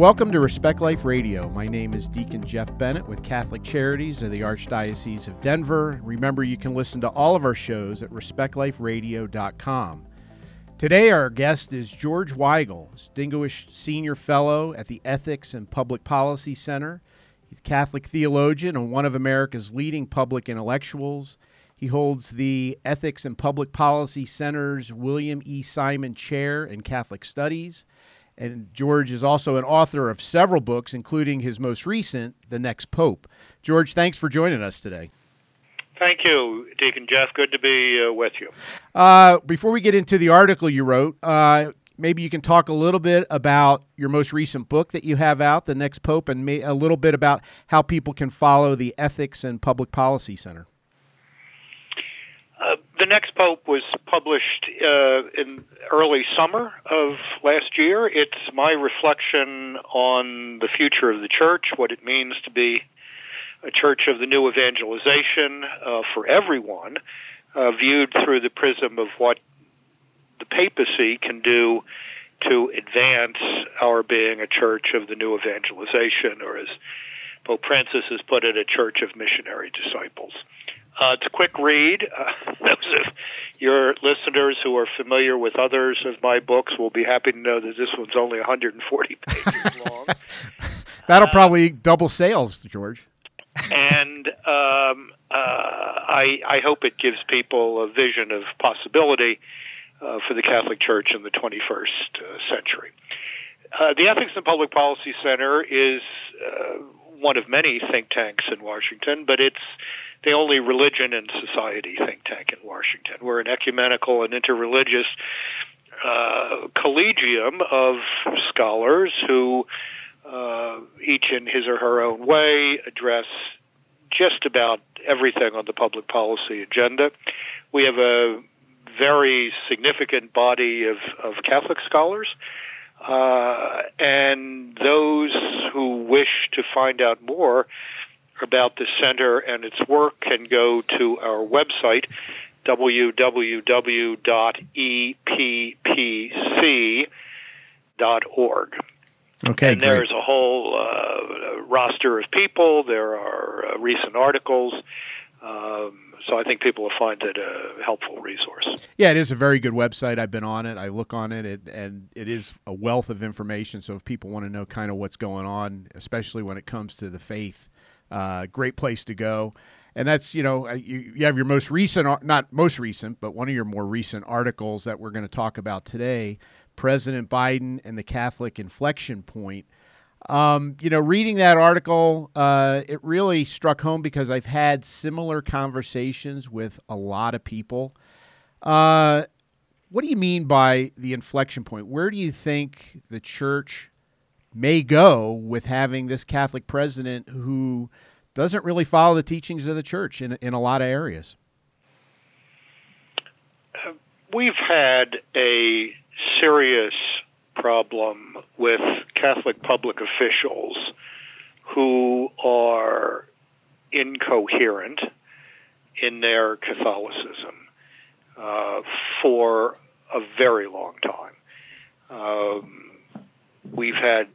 Welcome to Respect Life Radio. My name is Deacon Jeff Bennett with Catholic Charities of the Archdiocese of Denver. Remember, you can listen to all of our shows at respectliferadio.com. Today, our guest is George Weigel, Distinguished Senior Fellow at the Ethics and Public Policy Center. He's a Catholic theologian and one of America's leading public intellectuals. He holds the Ethics and Public Policy Center's William E. Simon Chair in Catholic Studies. And George is also an author of several books, including his most recent, The Next Pope. George, thanks for joining us today. Thank you, Deacon Jeff. Good to be uh, with you. Uh, before we get into the article you wrote, uh, maybe you can talk a little bit about your most recent book that you have out, The Next Pope, and a little bit about how people can follow the Ethics and Public Policy Center. Next pope was published uh, in early summer of last year. It's my reflection on the future of the church, what it means to be a church of the new evangelization uh, for everyone, uh, viewed through the prism of what the papacy can do to advance our being a church of the new evangelization, or as Pope Francis has put it, a church of missionary disciples. Uh, it's a quick read. Uh, those of your listeners who are familiar with others of my books will be happy to know that this one's only 140 pages long. That'll uh, probably double sales, George. and um, uh, I, I hope it gives people a vision of possibility uh, for the Catholic Church in the 21st uh, century. the Ethics and Public Policy Center is one of many think tanks in Washington, but it's the only religion and society think tank in Washington. We're an ecumenical and interreligious uh, collegium of scholars who, uh, each in his or her own way, address just about everything on the public policy agenda. We have a very significant body of, of Catholic scholars. Uh, and those who wish to find out more about the center and its work can go to our website, www.eppc.org. Okay, and there's a whole uh, roster of people. There are uh, recent articles. Um, so I think people will find it a helpful resource. Yeah, it is a very good website. I've been on it. I look on it, it and it is a wealth of information. So if people want to know kind of what's going on, especially when it comes to the faith, uh, great place to go. And that's, you know, uh, you, you have your most recent, not most recent, but one of your more recent articles that we're going to talk about today President Biden and the Catholic inflection point. Um, you know, reading that article, uh, it really struck home because I've had similar conversations with a lot of people. Uh, what do you mean by the inflection point? Where do you think the church may go with having this Catholic president who doesn't really follow the teachings of the church in, in a lot of areas. We've had a serious problem with Catholic public officials who are incoherent in their Catholicism uh, for a very long time. Um, we've had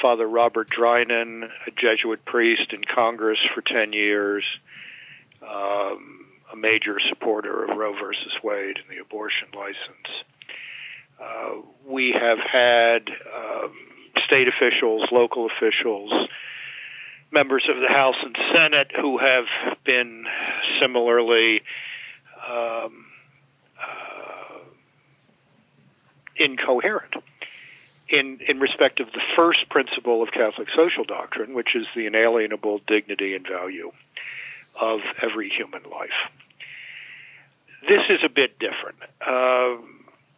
Father Robert Drinan, a Jesuit priest in Congress for 10 years, um, a major supporter of Roe versus Wade and the abortion license. Uh, we have had um, state officials, local officials, members of the House and Senate who have been similarly um, uh, incoherent in, in respect of the first principle of Catholic social doctrine, which is the inalienable dignity and value of every human life. This is a bit different. Uh,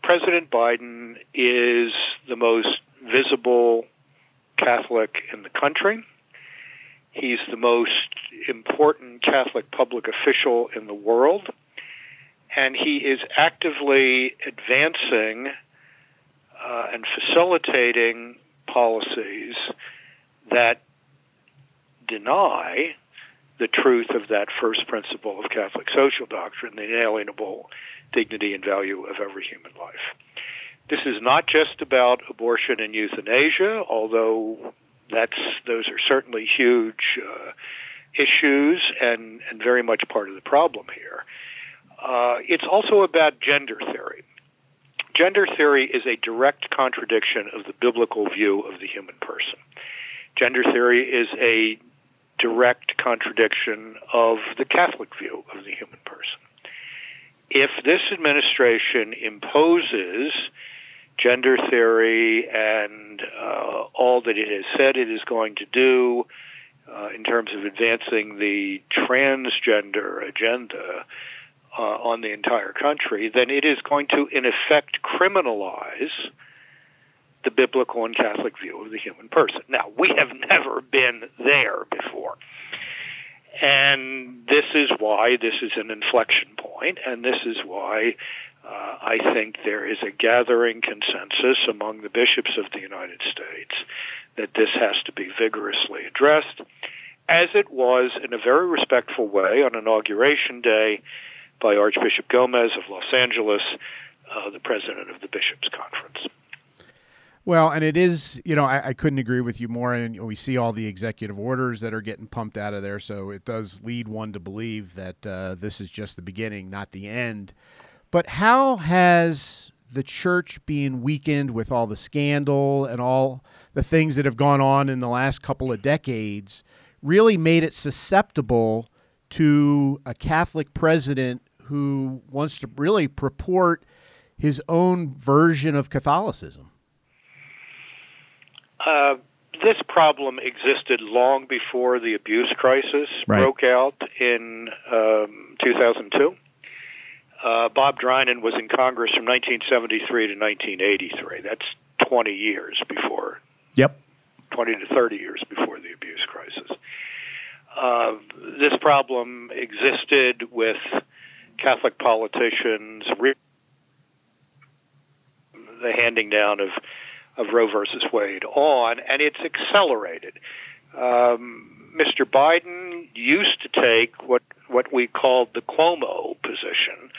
President Biden is the most visible Catholic in the country. He's the most important Catholic public official in the world. And he is actively advancing uh, and facilitating policies that deny the truth of that first principle of Catholic social doctrine, the inalienable dignity and value of every human life. This is not just about abortion and euthanasia, although that's those are certainly huge uh, issues and, and very much part of the problem here. Uh, it's also about gender theory. Gender theory is a direct contradiction of the biblical view of the human person. Gender theory is a direct contradiction of the Catholic view of the human person. If this administration imposes gender theory and uh, all that it has said it is going to do uh, in terms of advancing the transgender agenda uh, on the entire country, then it is going to, in effect, criminalize the biblical and Catholic view of the human person. Now, we have never been there before. And this is why this is an inflection point, and this is why uh, I think there is a gathering consensus among the bishops of the United States that this has to be vigorously addressed, as it was in a very respectful way on Inauguration Day by Archbishop Gomez of Los Angeles, uh, the president of the Bishops' Conference. Well, and it is, you know, I, I, couldn't agree with you more. And we see all the executive orders that are getting pumped out of there. So it does lead one to believe that uh, this is just the beginning, not the end. But how has the church being weakened with all the scandal and all the things that have gone on in the last couple of decades really made it susceptible to a Catholic president who wants to really purport his own version of Catholicism? Uh, this problem existed long before the abuse crisis right. broke out in um, 2002. Uh, Bob Drinan was in Congress from 1973 to 1983. That's 20 years before. Yep. 20 to 30 years before the abuse crisis. Uh, this problem existed with Catholic politicians, the handing down of of Roe versus Wade on, and it's accelerated. Um, Mr. Biden used to take what what we called the Cuomo position.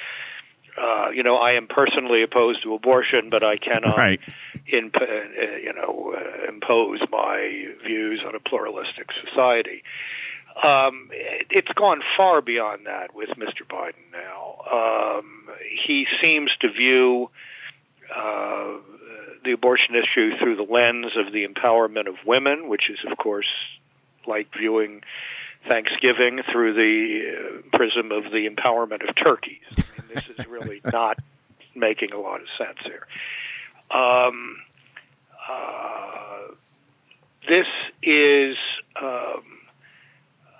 Uh, you know, I am personally opposed to abortion, but I cannot, right. in, uh, you know, uh, impose my views on a pluralistic society. Um, it's gone far beyond that with Mr. Biden now. Um, he seems to view uh, the abortion issue through the lens of the empowerment of women, which is, of course, like viewing Thanksgiving through the uh, prism of the empowerment of turkeys. I mean, this is really not making a lot of sense here. Um, uh, this is um,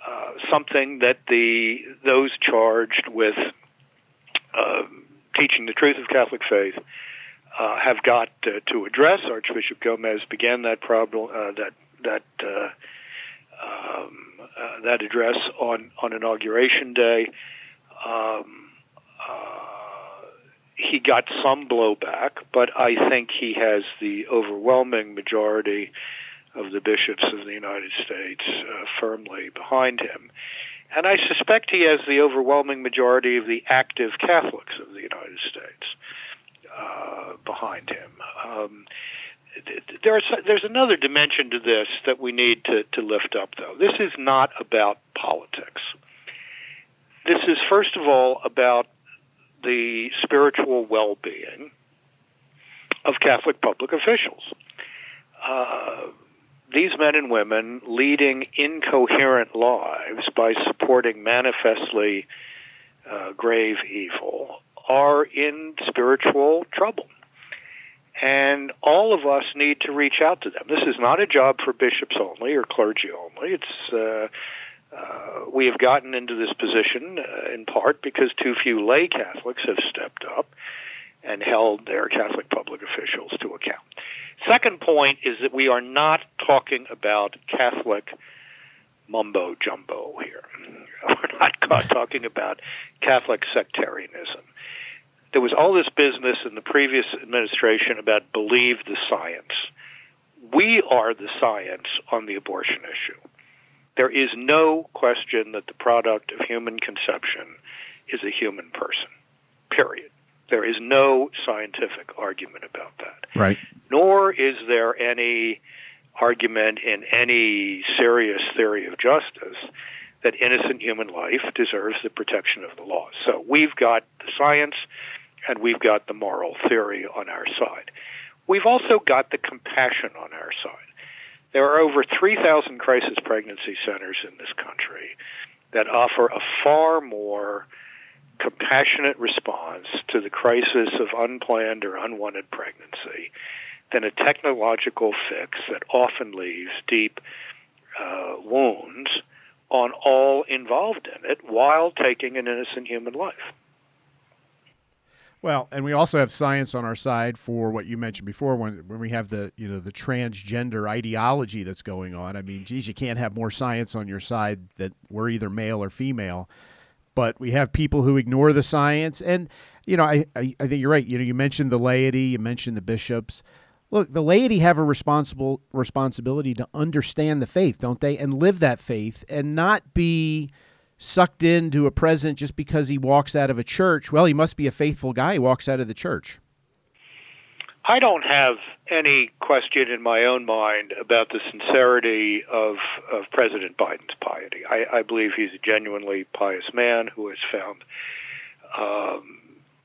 uh, something that the those charged with uh, teaching the truth of Catholic faith uh, have got uh, to address. Archbishop Gomez began that problem uh, that that uh, um, that address on on inauguration day. Um, he got some blowback, but I think he has the overwhelming majority of the bishops of the United States firmly behind him. And I suspect he has the overwhelming majority of the active Catholics of the United States uh, behind him. Um, there's there's another dimension to this that we need to, to lift up, though. This is not about politics. This is first of all about the spiritual well-being of Catholic public officials. Uh, these men and women leading incoherent lives by supporting manifestly uh, grave evil are in spiritual trouble. And all of us need to reach out to them. This is not a job for bishops only or clergy only. It's uh, uh, we have gotten into this position uh, in part because too few lay Catholics have stepped up and held their Catholic public officials to account. Second point is that we are not talking about Catholic mumbo jumbo here. We're not talking about Catholic sectarianism there was all this business in the previous administration about believe the science. We are the science on the abortion issue. There is no question that the product of human conception is a human person. Period. There is no scientific argument about that. Right. Nor is there any argument in any serious theory of justice that innocent human life deserves the protection of the law. So we've got the science and we've got the moral theory on our side. We've also got the compassion on our side. There are over 3,000 crisis pregnancy centers in this country that offer a far more compassionate response to the crisis of unplanned or unwanted pregnancy than a technological fix that often leaves deep uh, wounds on all involved in it while taking an innocent human life. Well, and we also have science on our side for what you mentioned before when when we have the you know the transgender ideology that's going on. I mean, geez, you can't have more science on your side that we're either male or female. But we have people who ignore the science, and you know, I, I, I think you're right. You know, you mentioned the laity, you mentioned the bishops. Look, the laity have a responsible responsibility to understand the faith, don't they, and live that faith, and not be sucked into a president just because he walks out of a church. Well, he must be a faithful guy. He walks out of the church. I don't have any question in my own mind about the sincerity of, of President Biden's piety. I, I believe he's a genuinely pious man who has found um,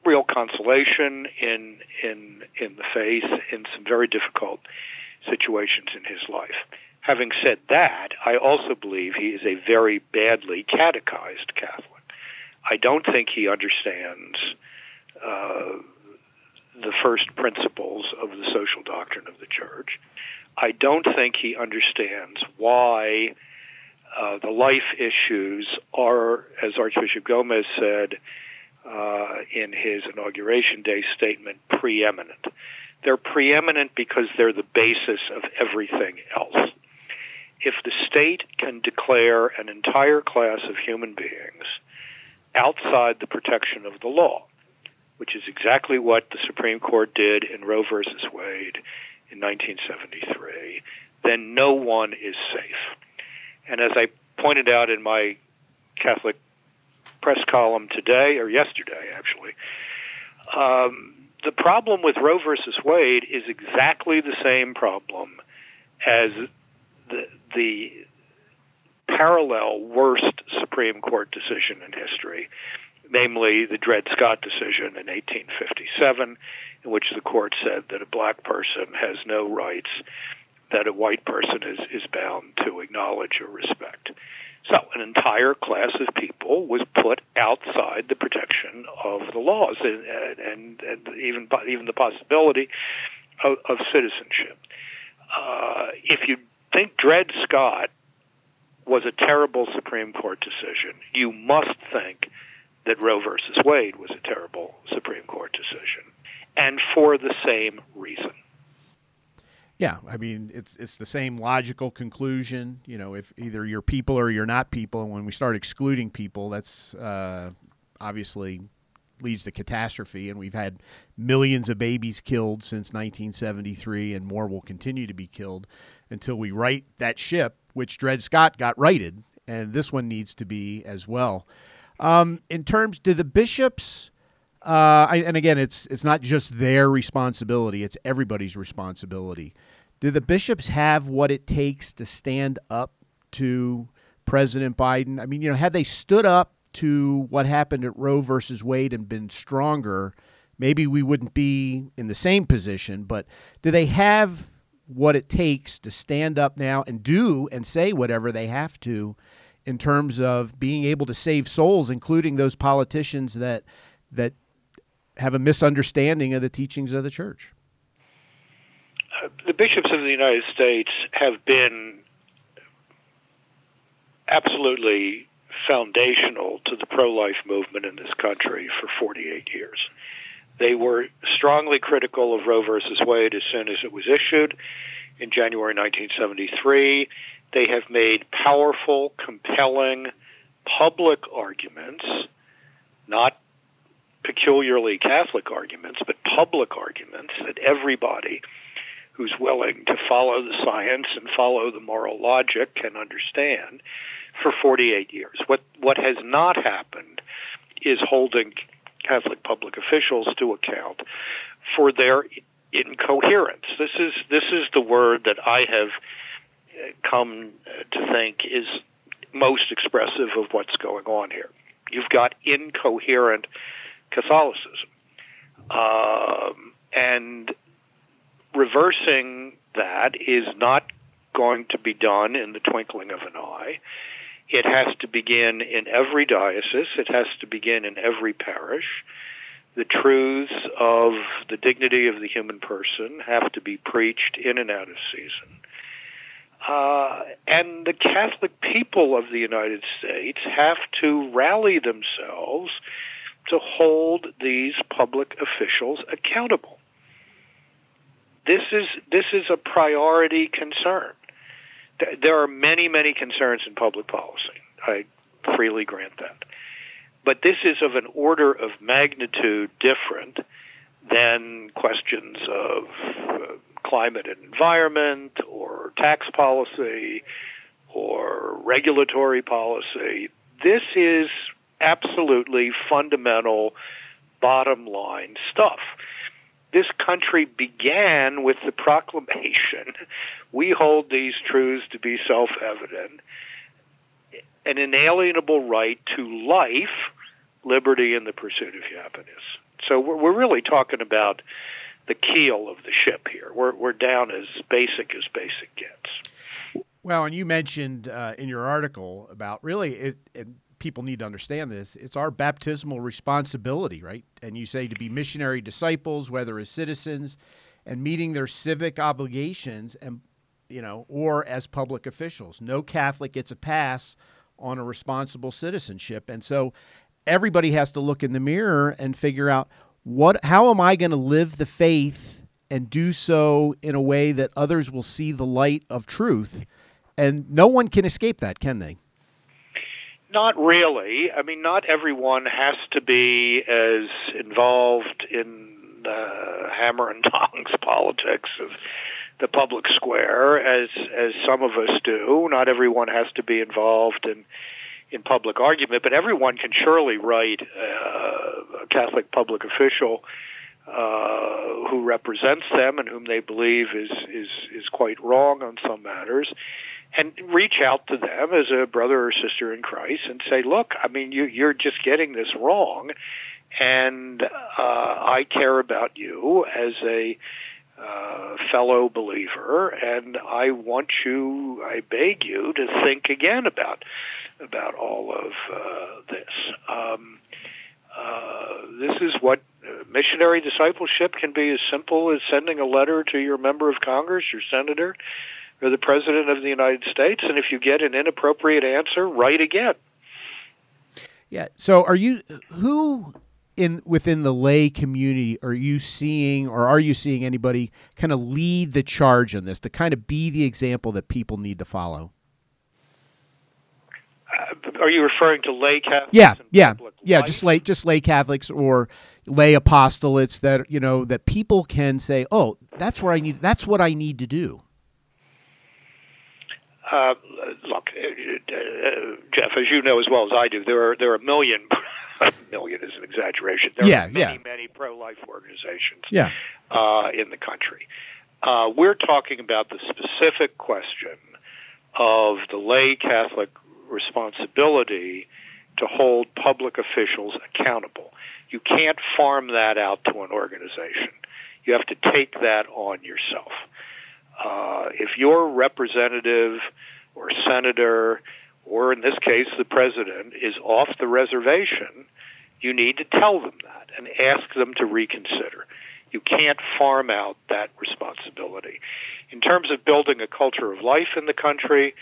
real consolation in in in the faith in some very difficult situations in his life. Having said that, I also believe he is a very badly catechized Catholic. I don't think he understands uh, the first principles of the social doctrine of the church. I don't think he understands why uh, the life issues are, as Archbishop Gomez said uh, in his inauguration day statement, preeminent. They're preeminent because they're the basis of everything else if the state can declare an entire class of human beings outside the protection of the law, which is exactly what the Supreme Court did in Roe versus Wade in 1973, then no one is safe. And as I pointed out in my Catholic press column today, or yesterday actually, um, the problem with Roe versus Wade is exactly the same problem as the, the parallel worst Supreme Court decision in history, namely the Dred Scott decision in 1857, in which the court said that a black person has no rights that a white person is, is bound to acknowledge or respect. So, an entire class of people was put outside the protection of the laws and, and, and even even the possibility of, of citizenship. Uh, if you think Dred Scott was a terrible Supreme Court decision, you must think that Roe versus Wade was a terrible Supreme Court decision, and for the same reason. Yeah, I mean it's it's the same logical conclusion. You know, if either you're people or you're not people, and when we start excluding people, that's uh, obviously leads to catastrophe. And we've had millions of babies killed since 1973, and more will continue to be killed until we right that ship, which Dred Scott got righted, and this one needs to be as well. Um, in terms, do the bishops? Uh, I, and again, it's it's not just their responsibility; it's everybody's responsibility. Do the bishops have what it takes to stand up to President Biden? I mean, you know, had they stood up to what happened at Roe versus Wade and been stronger, maybe we wouldn't be in the same position. But do they have what it takes to stand up now and do and say whatever they have to in terms of being able to save souls, including those politicians that that have a misunderstanding of the teachings of the church. The bishops of the United States have been absolutely foundational to the pro life movement in this country for 48 years. They were strongly critical of Roe versus Wade as soon as it was issued in January 1973. They have made powerful, compelling public arguments, not peculiarly Catholic arguments, but public arguments that everybody who's willing to follow the science and follow the moral logic can understand for 48 years. What what has not happened is holding Catholic public officials to account for their incoherence. This is this is the word that I have come to think is most expressive of what's going on here. You've got incoherent Catholicism, um, and reversing that is not going to be done in the twinkling of an eye. It has to begin in every diocese. It has to begin in every parish. The truths of the dignity of the human person have to be preached in and out of season. Uh, and the Catholic people of the United States have to rally themselves to hold these public officials accountable. This is this is a priority concern. There are many many concerns in public policy. I freely grant that. But this is of an order of magnitude different than questions of uh, climate and environment tax policy or regulatory policy. This is absolutely fundamental bottom line stuff. This country began with the proclamation we hold these truths to be self evident, an inalienable right to life, liberty, and the pursuit of happiness. So we're, really talking about the keel of the ship here. We're, we're down as basic as basic gets. Well, and you mentioned uh, in your article about really it, people need to understand this. It's our baptismal responsibility, right? And you say to be missionary disciples, whether as citizens and meeting their civic obligations and you know, or as public officials. No Catholic gets a pass on a responsible citizenship. And so everybody has to look in the mirror and figure out what how am I going to live the faith and do so in a way that others will see the light of truth? And no one can escape that, can they? Not really. I mean, not everyone has to be as involved in the hammer and tongs politics of the public square as as some of us do. Not everyone has to be involved in in public argument, but everyone can surely write uh, a Catholic public official uh, who represents them and whom they believe is is is quite wrong on some matters, and reach out to them as a brother or sister in Christ and say, look, I mean, you, you're just getting this wrong, and uh, I care about you as a uh, fellow believer, and I want you, I beg you, to think again about about all of uh, this. Um, uh, this is what uh, missionary discipleship can be as simple as sending a letter to your member of Congress, your senator, or the President of the United States, and if you get an inappropriate answer, write again. Yeah. So, are you who in within the lay community are you seeing, or are you seeing anybody kind of lead the charge on this to kind of be the example that people need to follow? Uh, are you referring to lay Catholics? Yeah, yeah, yeah. Life? Just lay, just lay Catholics or lay apostolates that you know that people can say, "Oh, that's where I need. That's what I need to do." Uh, look, uh, uh, Jeff, as you know as well as I do, there are there are a million. million is an exaggeration. There yeah, are many, yeah. many pro-life organizations yeah. uh, in the country. Uh, we're talking about the specific question of the lay Catholic responsibility to hold public officials accountable. You can't farm that out to an organization. You have to take that on yourself. Uh, if your representative or senator, or in this case the president, is off the reservation, you need to tell them that and ask them to reconsider. You can't farm out that responsibility. In terms of building a culture of life in the country,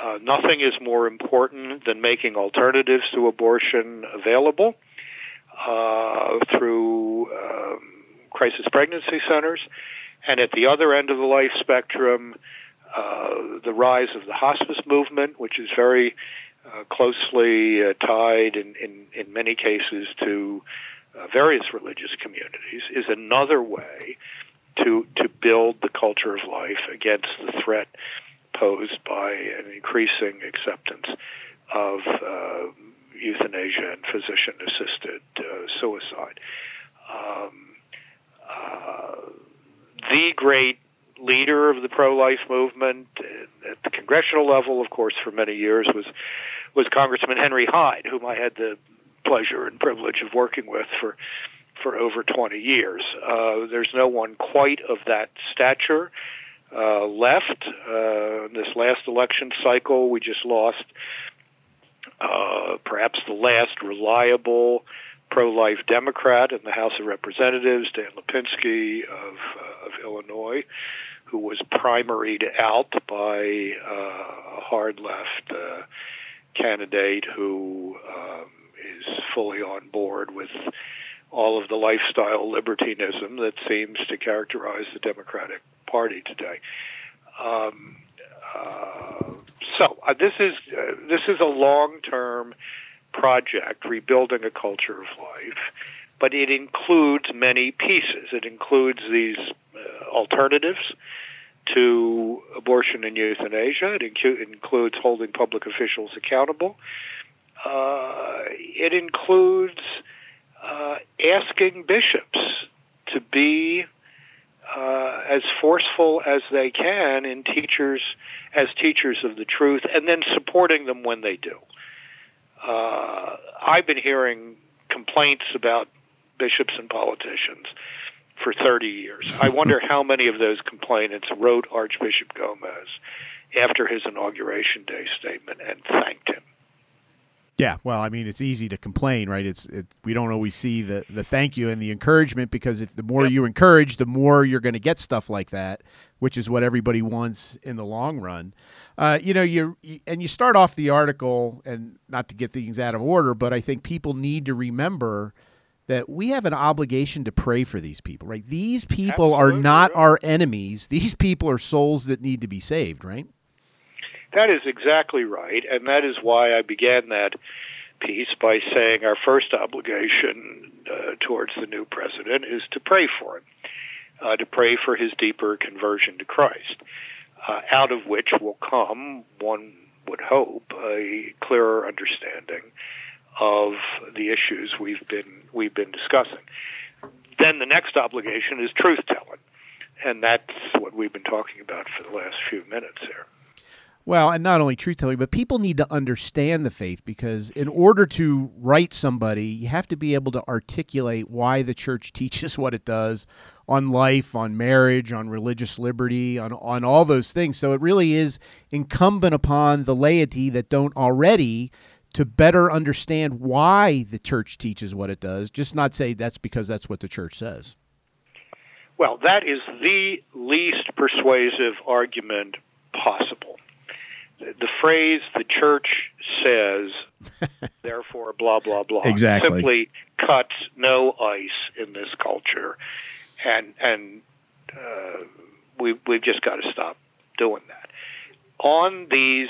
uh, nothing is more important than making alternatives to abortion available uh, through um, crisis pregnancy centers. And at the other end of the life spectrum, uh, the rise of the hospice movement, which is very uh, closely uh, tied in, in, in many cases to various religious communities, is another way to to build the culture of life against the threat posed by an increasing acceptance of uh, euthanasia and physician assisted uh, suicide. Um, uh, the great leader of the pro-life movement at the congressional level, of course, for many years was was Congressman Henry Hyde, whom I had the pleasure and privilege of working with for for over 20 years. Uh, there's no one quite of that stature uh, left. Uh, this last election cycle, we just lost uh, perhaps the last reliable pro-life Democrat in the House of Representatives, Dan Lipinski of, uh, of Illinois, who was primaried out by uh, a hard left uh, candidate who um, is fully on board with all of the lifestyle libertinism that seems to characterize the Democratic Party today. Um, uh, so uh, this is uh, this is a long-term project, rebuilding a culture of life, but it includes many pieces. It includes these uh, alternatives to abortion and euthanasia. It, incu- includes holding public officials accountable. Uh, it includes uh, asking bishops to be uh, as forceful as they can in teachers as teachers of the truth, and then supporting them when they do. Uh, I've been hearing complaints about bishops and politicians for 30 years. I wonder how many of those complainants wrote Archbishop Gomez after his inauguration day statement and thanked him. Yeah, well, I mean, it's easy to complain, right? It's it, we don't always see the the thank you and the encouragement because if the more yep. you encourage, the more you're going to get stuff like that, which is what everybody wants in the long run. Uh, you know, you and you start off the article, and not to get things out of order, but I think people need to remember that we have an obligation to pray for these people, right? These people Absolutely, are not our enemies. These people are souls that need to be saved, right? That is exactly right, and that is why I began that piece by saying our first obligation uh, towards the new president is to pray for him, uh, to pray for his deeper conversion to Christ, uh, out of which will come, one would hope, a clearer understanding of the issues we've been we've been discussing. Then the next obligation is truth telling, and that's what we've been talking about for the last few minutes here. Well, and not only truth telling, but people need to understand the faith because in order to write somebody, you have to be able to articulate why the church teaches what it does on life, on marriage, on religious liberty, on, on all those things. So it really is incumbent upon the laity that don't already to better understand why the church teaches what it does, just not say that's because that's what the church says. Well, that is the least persuasive argument possible the phrase the church says, therefore, blah, blah, blah, exactly. simply cuts no ice in this culture. And, and uh, we, we've just got to stop doing that. On these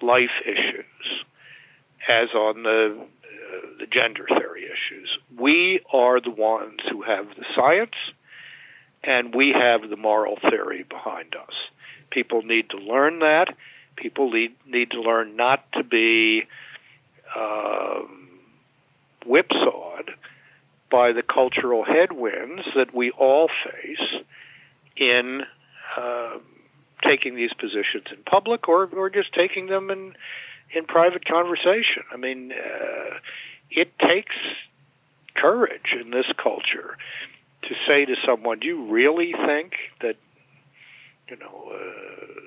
life issues, as on the, uh, the gender theory issues, we are the ones who have the science and we have the moral theory behind us. People need to learn that people need, need to learn not to be um, whipsawed by the cultural headwinds that we all face in uh, taking these positions in public or, or just taking them in in private conversation. I mean, uh, it takes courage in this culture to say to someone, "Do you really think that you know?" Uh,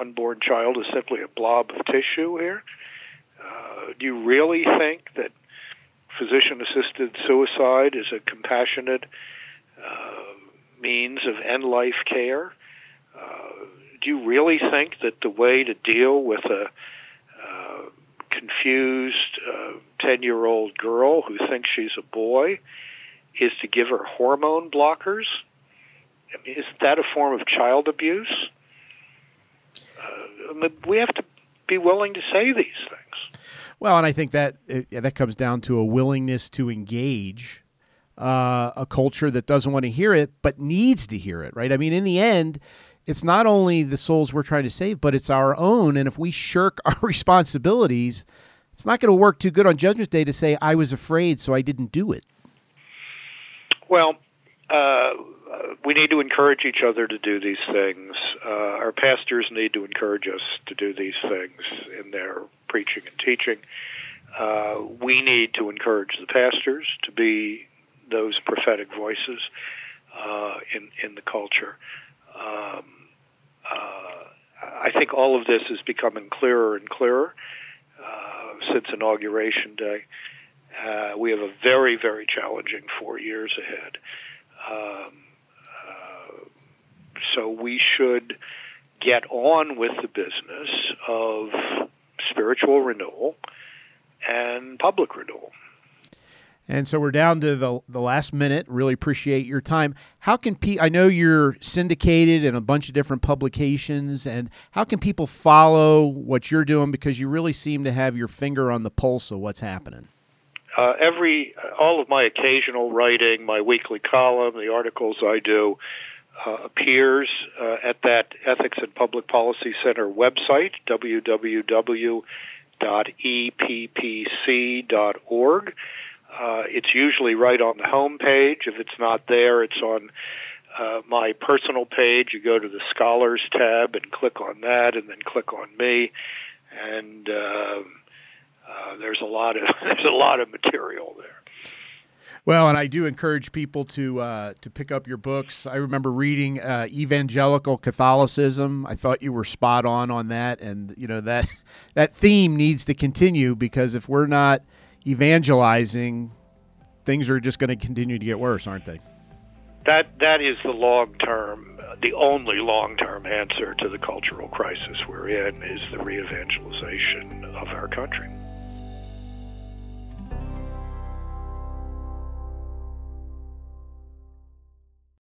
unborn child is simply a blob of tissue here? Uh, do you really think that physician assisted suicide is a compassionate uh, means of end life care? Uh, do you really think that the way to deal with a uh, confused 10 uh, year old girl who thinks she's a boy is to give her hormone blockers? I mean, isn't that a form of child abuse? Uh, we have to be willing to say these things. Well, and I think that that comes down to a willingness to engage uh, a culture that doesn't want to hear it but needs to hear it, right? I mean, in the end, it's not only the souls we're trying to save, but it's our own. And if we shirk our responsibilities, it's not going to work too good on Judgment Day to say I was afraid, so I didn't do it. Well, uh, we need to encourage each other to do these things. Uh, our pastors need to encourage us to do these things in their preaching and teaching. Uh, we need to encourage the pastors to be those prophetic voices uh, in in the culture. Um, uh, I think all of this is becoming clearer and clearer uh, since inauguration day. Uh, we have a very, very challenging four years ahead. Um, so we should get on with the business of spiritual renewal and public renewal. And so we're down to the the last minute. Really appreciate your time. How can pe- I know you're syndicated in a bunch of different publications, and how can people follow what you're doing because you really seem to have your finger on the pulse of what's happening. Uh, every all of my occasional writing, my weekly column, the articles I do, uh, appears uh, at that Ethics and Public Policy Center website, www.eppc.org. Uh, it's usually right on the home page. If it's not there, it's on uh, my personal page. You go to the Scholars tab and click on that, and then click on me, and uh, uh, there's a lot of there's a lot of material there. Well, and I do encourage people to uh, to pick up your books. I remember reading uh, Evangelical Catholicism. I thought you were spot on on that, and you know that that theme needs to continue because if we're not evangelizing, things are just going to continue to get worse, aren't they? That that is the long term, the only long term answer to the cultural crisis we're in is the re-evangelization of our country.